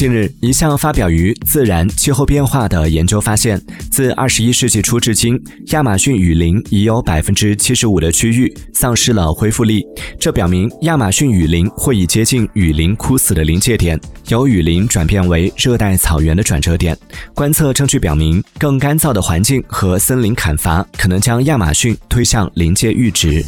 近日一项发表于自然气候变化的研究发现自二十一世纪初至今亚马逊雨林已有百分之七十五的区域丧失了恢复力。这表明亚马逊雨林或已接近雨林枯死的临界点由雨林转变为热带草原的转折点。观测证据表明更干燥的环境和森林砍伐可能将亚马逊推向临界阈值。